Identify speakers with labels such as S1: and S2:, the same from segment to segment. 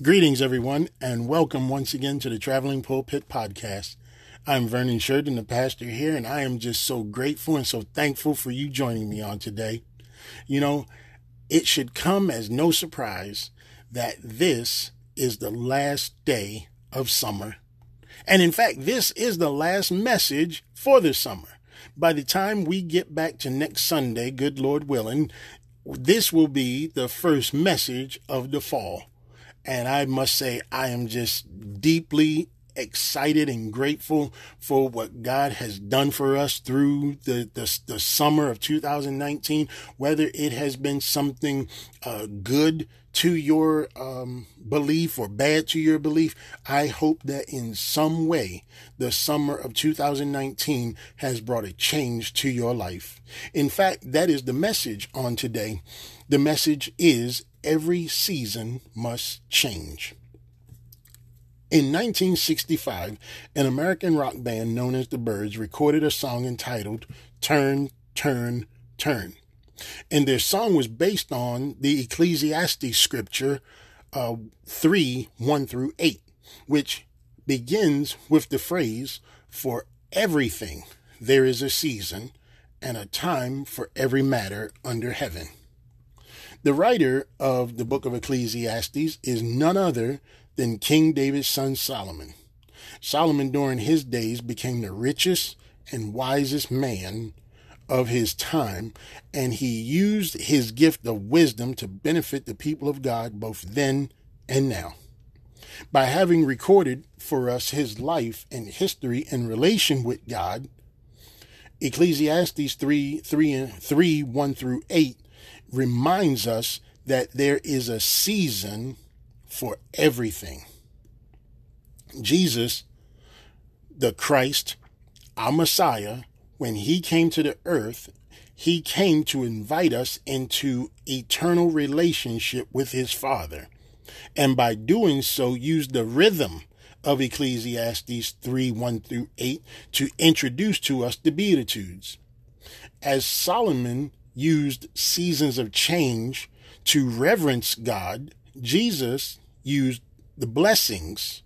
S1: Greetings, everyone, and welcome once again to the Traveling Pulpit Podcast. I'm Vernon Sheridan, the pastor here, and I am just so grateful and so thankful for you joining me on today. You know, it should come as no surprise that this is the last day of summer. And in fact, this is the last message for the summer. By the time we get back to next Sunday, good Lord willing, this will be the first message of the fall. And I must say, I am just deeply excited and grateful for what God has done for us through the, the, the summer of 2019, whether it has been something uh, good to your um, belief or bad to your belief. I hope that in some way the summer of 2019 has brought a change to your life. In fact, that is the message on today. The message is every season must change. In 1965, an American rock band known as the Byrds recorded a song entitled Turn, Turn, Turn. And their song was based on the Ecclesiastes scripture uh, 3 1 through 8, which begins with the phrase, For everything there is a season and a time for every matter under heaven. The writer of the book of Ecclesiastes is none other than King David's son Solomon. Solomon, during his days, became the richest and wisest man of his time, and he used his gift of wisdom to benefit the people of God both then and now. By having recorded for us his life and history in relation with God, Ecclesiastes 3, 3, and 3 1 through 8 reminds us that there is a season for everything. Jesus, the Christ, our Messiah, when he came to the earth, he came to invite us into eternal relationship with his Father. And by doing so, used the rhythm of Ecclesiastes 3 1 through 8 to introduce to us the Beatitudes. As Solomon used seasons of change to reverence God, Jesus used the blessings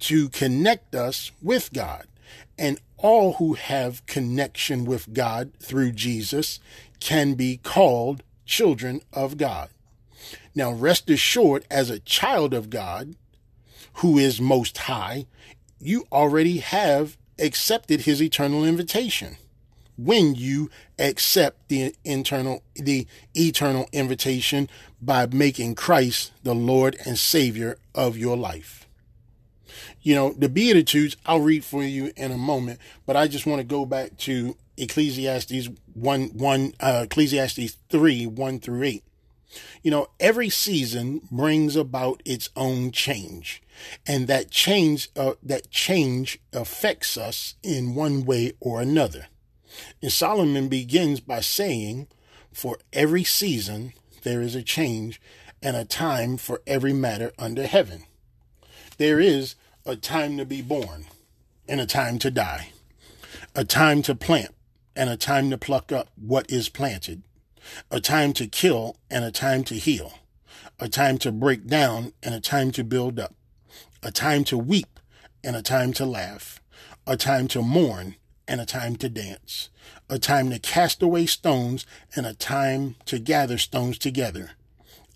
S1: to connect us with God. And all who have connection with God through Jesus can be called children of God. Now, rest assured, as a child of God, who is most high, you already have accepted his eternal invitation when you accept the internal the eternal invitation by making Christ the Lord and Savior of your life. You know, the Beatitudes, I'll read for you in a moment, but I just want to go back to Ecclesiastes 1, 1 uh, Ecclesiastes 3, 1 through 8. You know, every season brings about its own change, and that change, uh, that change affects us in one way or another. And Solomon begins by saying, For every season there is a change and a time for every matter under heaven. There is a time to be born and a time to die, a time to plant and a time to pluck up what is planted, a time to kill and a time to heal, a time to break down and a time to build up, a time to weep and a time to laugh, a time to mourn and a time to dance, a time to cast away stones and a time to gather stones together,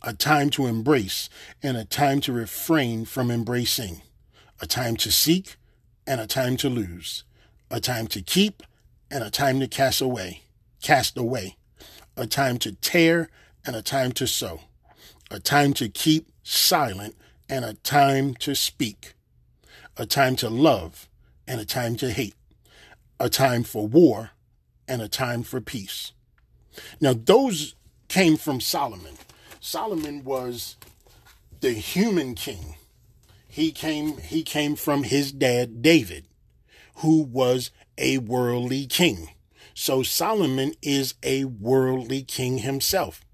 S1: a time to embrace and a time to refrain from embracing, a time to seek and a time to lose, a time to keep and a time to cast away, cast away, a time to tear and a time to sow, a time to keep silent and a time to speak, a time to love and a time to hate, a time for war and a time for peace. Now, those came from Solomon. Solomon was the human king. He came, he came from his dad, David, who was a worldly king. So Solomon is a worldly king himself.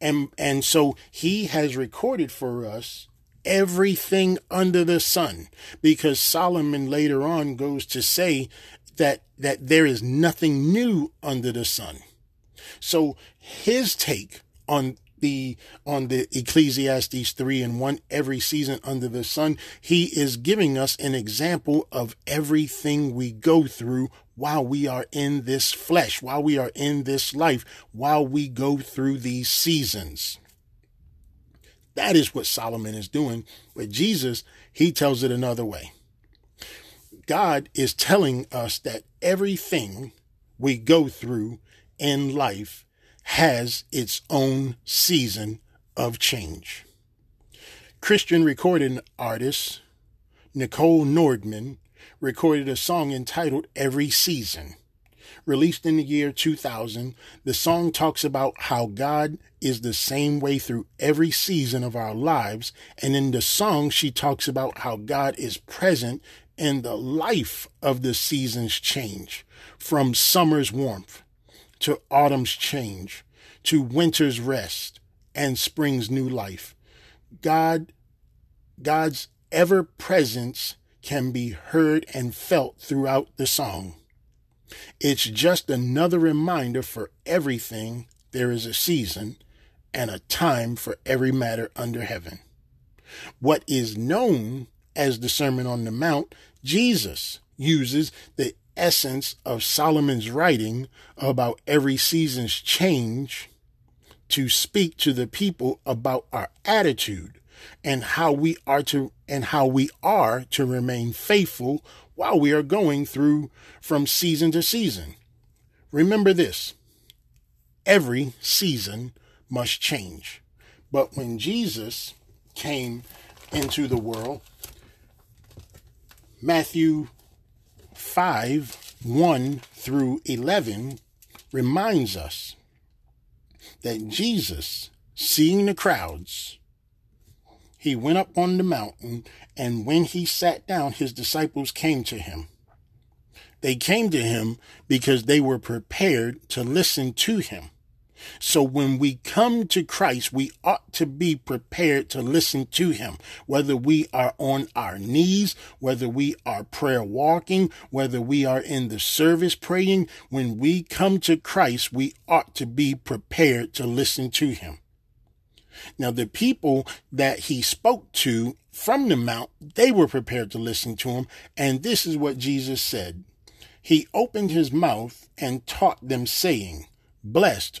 S1: And, and so he has recorded for us everything under the sun because Solomon later on goes to say that that there is nothing new under the sun. So his take on the on the Ecclesiastes 3 and 1 every season under the sun, he is giving us an example of everything we go through while we are in this flesh, while we are in this life, while we go through these seasons. That is what Solomon is doing. But Jesus, he tells it another way. God is telling us that everything we go through in life has its own season of change. Christian recording artist Nicole Nordeman recorded a song entitled Every Season. Released in the year 2000, the song talks about how God is the same way through every season of our lives. And in the song, she talks about how God is present in the life of the seasons change from summer's warmth to autumn's change, to winter's rest and spring's new life. God, God's ever presence can be heard and felt throughout the song. It's just another reminder for everything there is a season and a time for every matter under heaven. What is known as the Sermon on the Mount, Jesus uses the essence of Solomon's writing about every season's change to speak to the people about our attitude and how we are to and how we are to remain faithful while we are going through from season to season. Remember this. Every season must change. But when Jesus came into the world, Matthew 5 1 through 11 reminds us that Jesus, seeing the crowds, he went up on the mountain, and when he sat down, his disciples came to him. They came to him because they were prepared to listen to him. So when we come to Christ, we ought to be prepared to listen to him, whether we are on our knees, whether we are prayer walking, whether we are in the service praying. When we come to Christ, we ought to be prepared to listen to him. Now, the people that he spoke to from the mount, they were prepared to listen to him. And this is what Jesus said. He opened his mouth and taught them saying, Blessed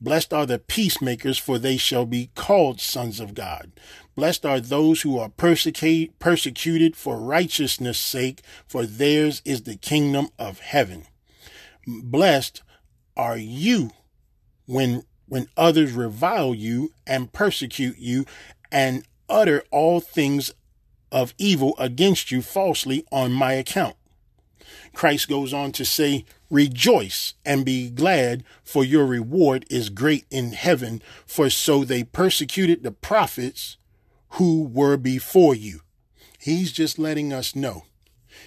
S1: Blessed are the peacemakers, for they shall be called sons of God. Blessed are those who are persecuted, persecuted for righteousness' sake, for theirs is the kingdom of heaven. Blessed are you when when others revile you and persecute you and utter all things of evil against you falsely on my account. Christ goes on to say, Rejoice and be glad, for your reward is great in heaven, for so they persecuted the prophets who were before you. He's just letting us know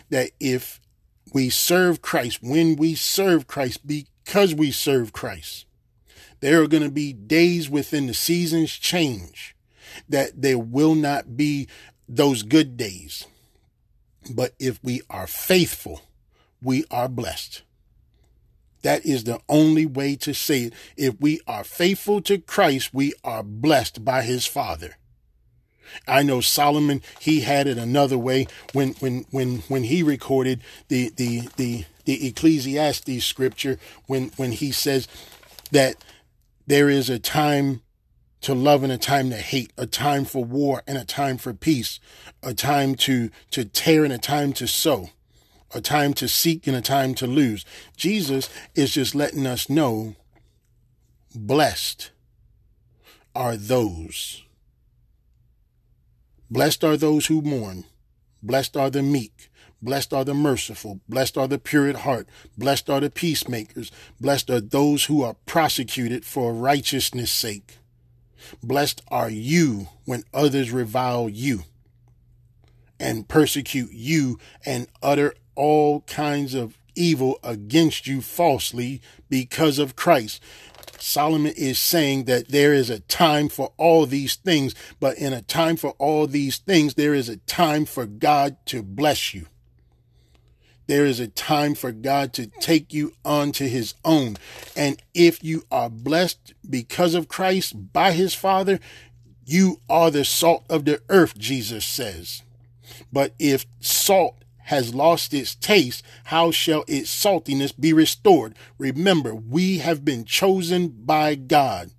S1: that if we serve Christ, when we serve Christ, because we serve Christ, there are going to be days within the seasons change that there will not be those good days. But if we are faithful, we are blessed. That is the only way to say it. If we are faithful to Christ, we are blessed by his Father. I know Solomon, he had it another way when when when when he recorded the the the the Ecclesiastes scripture when when he says that there is a time to love and a time to hate, a time for war and a time for peace, a time to to tear and a time to sow a time to seek and a time to lose. Jesus is just letting us know blessed are those. Blessed are those who mourn. Blessed are the meek. Blessed are the merciful. Blessed are the pure at heart. Blessed are the peacemakers. Blessed are those who are prosecuted for righteousness' sake. Blessed are you when others revile you and persecute you and utter all kinds of evil against you falsely because of Christ. Solomon is saying that there is a time for all these things, but in a time for all these things, there is a time for God to bless you. There is a time for God to take you onto his own. And if you are blessed because of Christ by his Father, you are the salt of the earth, Jesus says. But if salt has lost its taste, how shall its saltiness be restored? Remember, we have been chosen by God.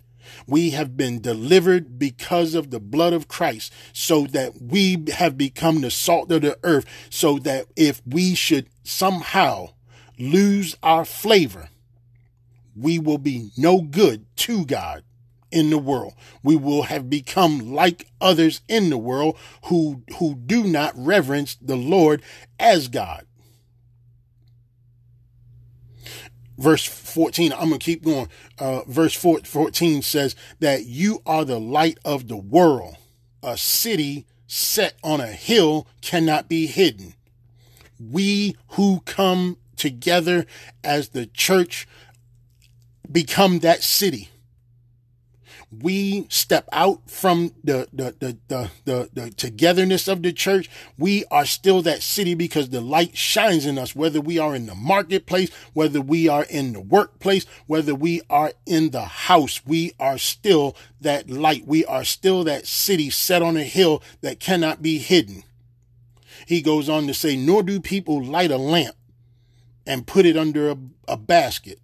S1: We have been delivered because of the blood of Christ so that we have become the salt of the earth so that if we should somehow lose our flavor, we will be no good to God in the world. We will have become like others in the world who, who do not reverence the Lord as God. Verse 14, I'm going to keep going. Uh, verse 14 says that you are the light of the world. A city set on a hill cannot be hidden. We who come together as the church become that city we step out from the the, the the the the togetherness of the church, we are still that city because the light shines in us, whether we are in the marketplace, whether we are in the workplace, whether we are in the house, we are still that light. We are still that city set on a hill that cannot be hidden. He goes on to say, nor do people light a lamp and put it under a, a basket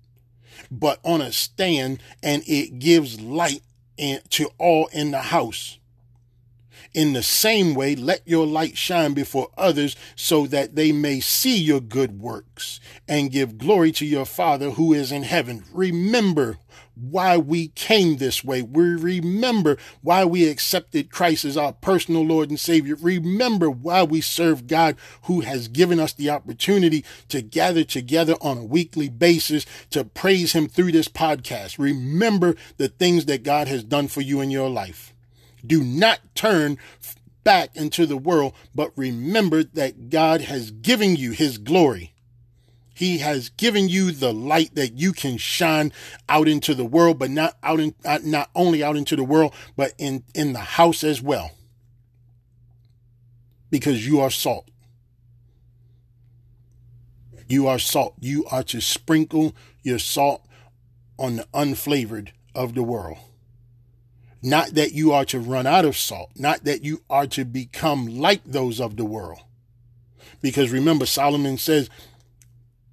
S1: but on a stand and it gives light in, to all in the house. In the same way, let your light shine before others so that they may see your good works and give glory to your Father who is in heaven. Remember why we came this way. We remember why we accepted Christ as our personal Lord and Savior. Remember why we serve God who has given us the opportunity to gather together on a weekly basis to praise Him through this podcast. Remember the things that God has done for you in your life. Do not turn back into the world, but remember that God has given you His glory he has given you the light that you can shine out into the world, but not out in, not only out into the world, but in, in the house as well. Because you are salt. You are salt. You are to sprinkle your salt on the unflavored of the world. Not that you are to run out of salt, not that you are to become like those of the world. Because remember, Solomon says,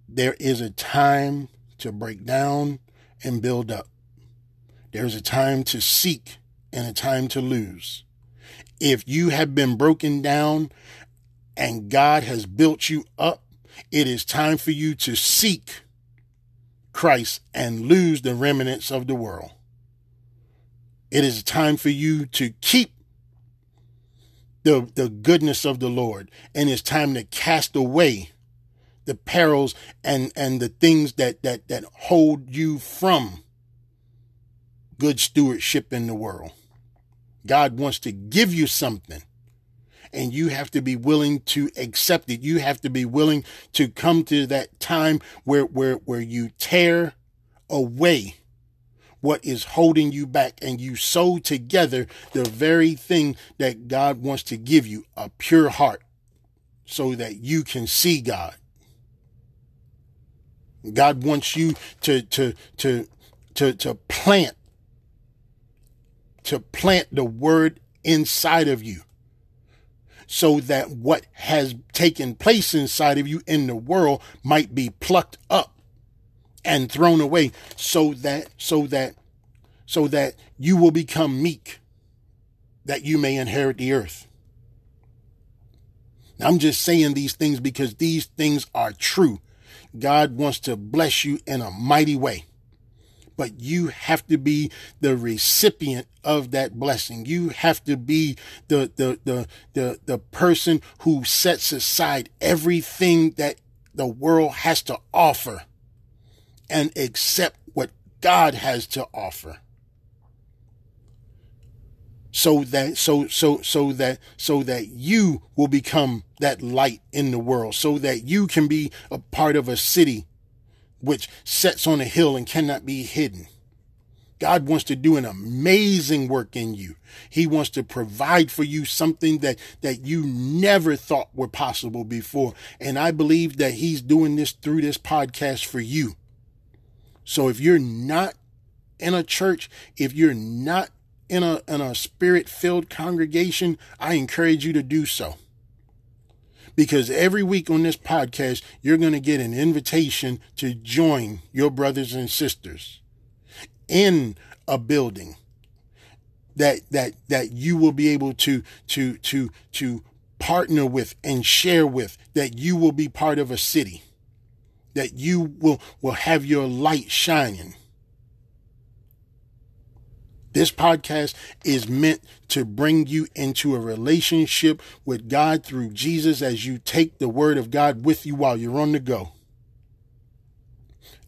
S1: there is a time to break down and build up. There's a time to seek and a time to lose. If you have been broken down and God has built you up, it is time for you to seek Christ and lose the remnants of the world. It is time for you to keep the, the goodness of the Lord, and it's time to cast away the perils and and the things that that that hold you from good stewardship in the world. God wants to give you something and you have to be willing to accept it. You have to be willing to come to that time where where where you tear away what is holding you back and you sew together the very thing that God wants to give you, a pure heart so that you can see God. God wants you to to to to to plant to plant the word inside of you so that what has taken place inside of you in the world might be plucked up and thrown away so that so that so that you will become meek that you may inherit the earth. Now, I'm just saying these things because these things are true God wants to bless you in a mighty way. But you have to be the recipient of that blessing. You have to be the, the, the, the, the person who sets aside everything that the world has to offer and accept what God has to offer. so that so so so that so that you will become that light in the world so that you can be a part of a city which sets on a hill and cannot be hidden God wants to do an amazing work in you. He wants to provide for you something that, that you never thought were possible before. And I believe that he's doing this through this podcast for you. So if you're not in a church, if you're not in a in a spirit filled congregation, I encourage you to do so. Because every week on this podcast, you're going to get an invitation to join your brothers and sisters in a building that that that you will be able to to to to partner with and share with that you will be part of a city that you will will have your light shining this podcast is meant to bring you into a relationship with God through Jesus as you take the word of God with you while you're on the go.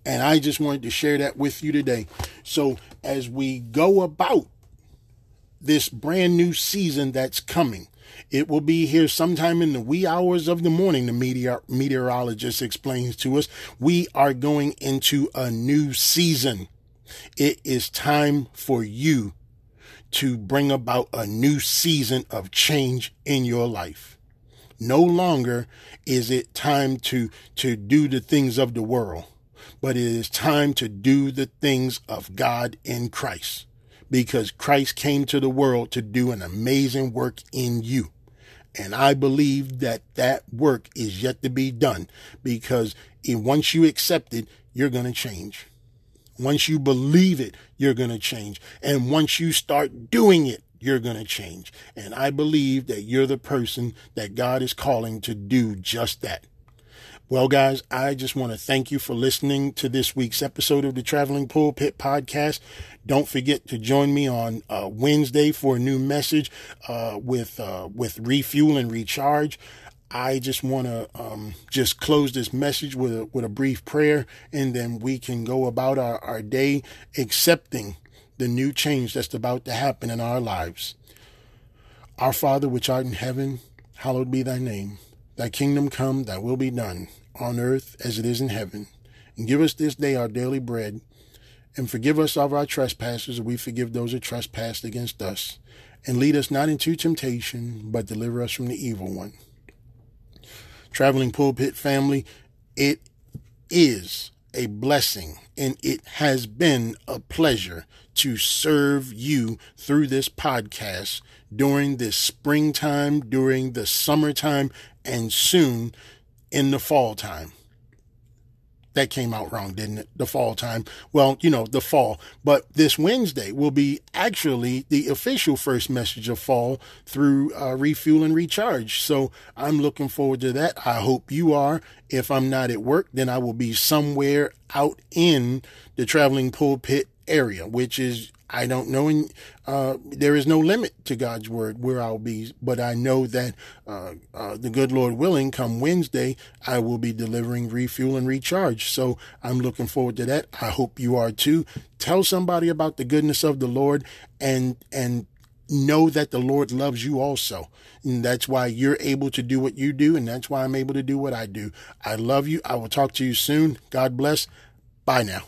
S1: And I just wanted to share that with you today. So, as we go about this brand new season that's coming, it will be here sometime in the wee hours of the morning, the meteor- meteorologist explains to us. We are going into a new season. It is time for you to bring about a new season of change in your life. No longer is it time to, to do the things of the world, but it is time to do the things of God in Christ because Christ came to the world to do an amazing work in you. And I believe that that work is yet to be done because once you accept it, you're going to change. Once you believe it, you're going to change. And once you start doing it, you're going to change. And I believe that you're the person that God is calling to do just that. Well, guys, I just want to thank you for listening to this week's episode of the Traveling Pulpit Podcast. Don't forget to join me on uh, Wednesday for a new message uh, with uh, with refuel and recharge. I just want to um, just close this message with a, with a brief prayer, and then we can go about our, our day accepting the new change that's about to happen in our lives. Our Father, which art in heaven, hallowed be thy name. Thy kingdom come, thy will be done, on earth as it is in heaven. And give us this day our daily bread, and forgive us of our trespasses, as we forgive those who trespass against us. And lead us not into temptation, but deliver us from the evil one traveling pulpit family, it is a blessing and it has been a pleasure to serve you through this podcast during this springtime, during the summertime, and soon in the fall time that came out wrong, didn't it? The fall time. Well, you know, the fall. But this Wednesday will be actually the official first message of fall through uh, Refuel and Recharge. So I'm looking forward to that. I hope you are. If I'm not at work, then I will be somewhere out in the traveling pulpit area, which is I don't know, and uh, there is no limit to God's word where I'll be. But I know that uh, uh, the good Lord willing, come Wednesday, I will be delivering refuel and recharge. So I'm looking forward to that. I hope you are too. Tell somebody about the goodness of the Lord, and and know that the Lord loves you also. And that's why you're able to do what you do, and that's why I'm able to do what I do. I love you. I will talk to you soon. God bless. Bye now.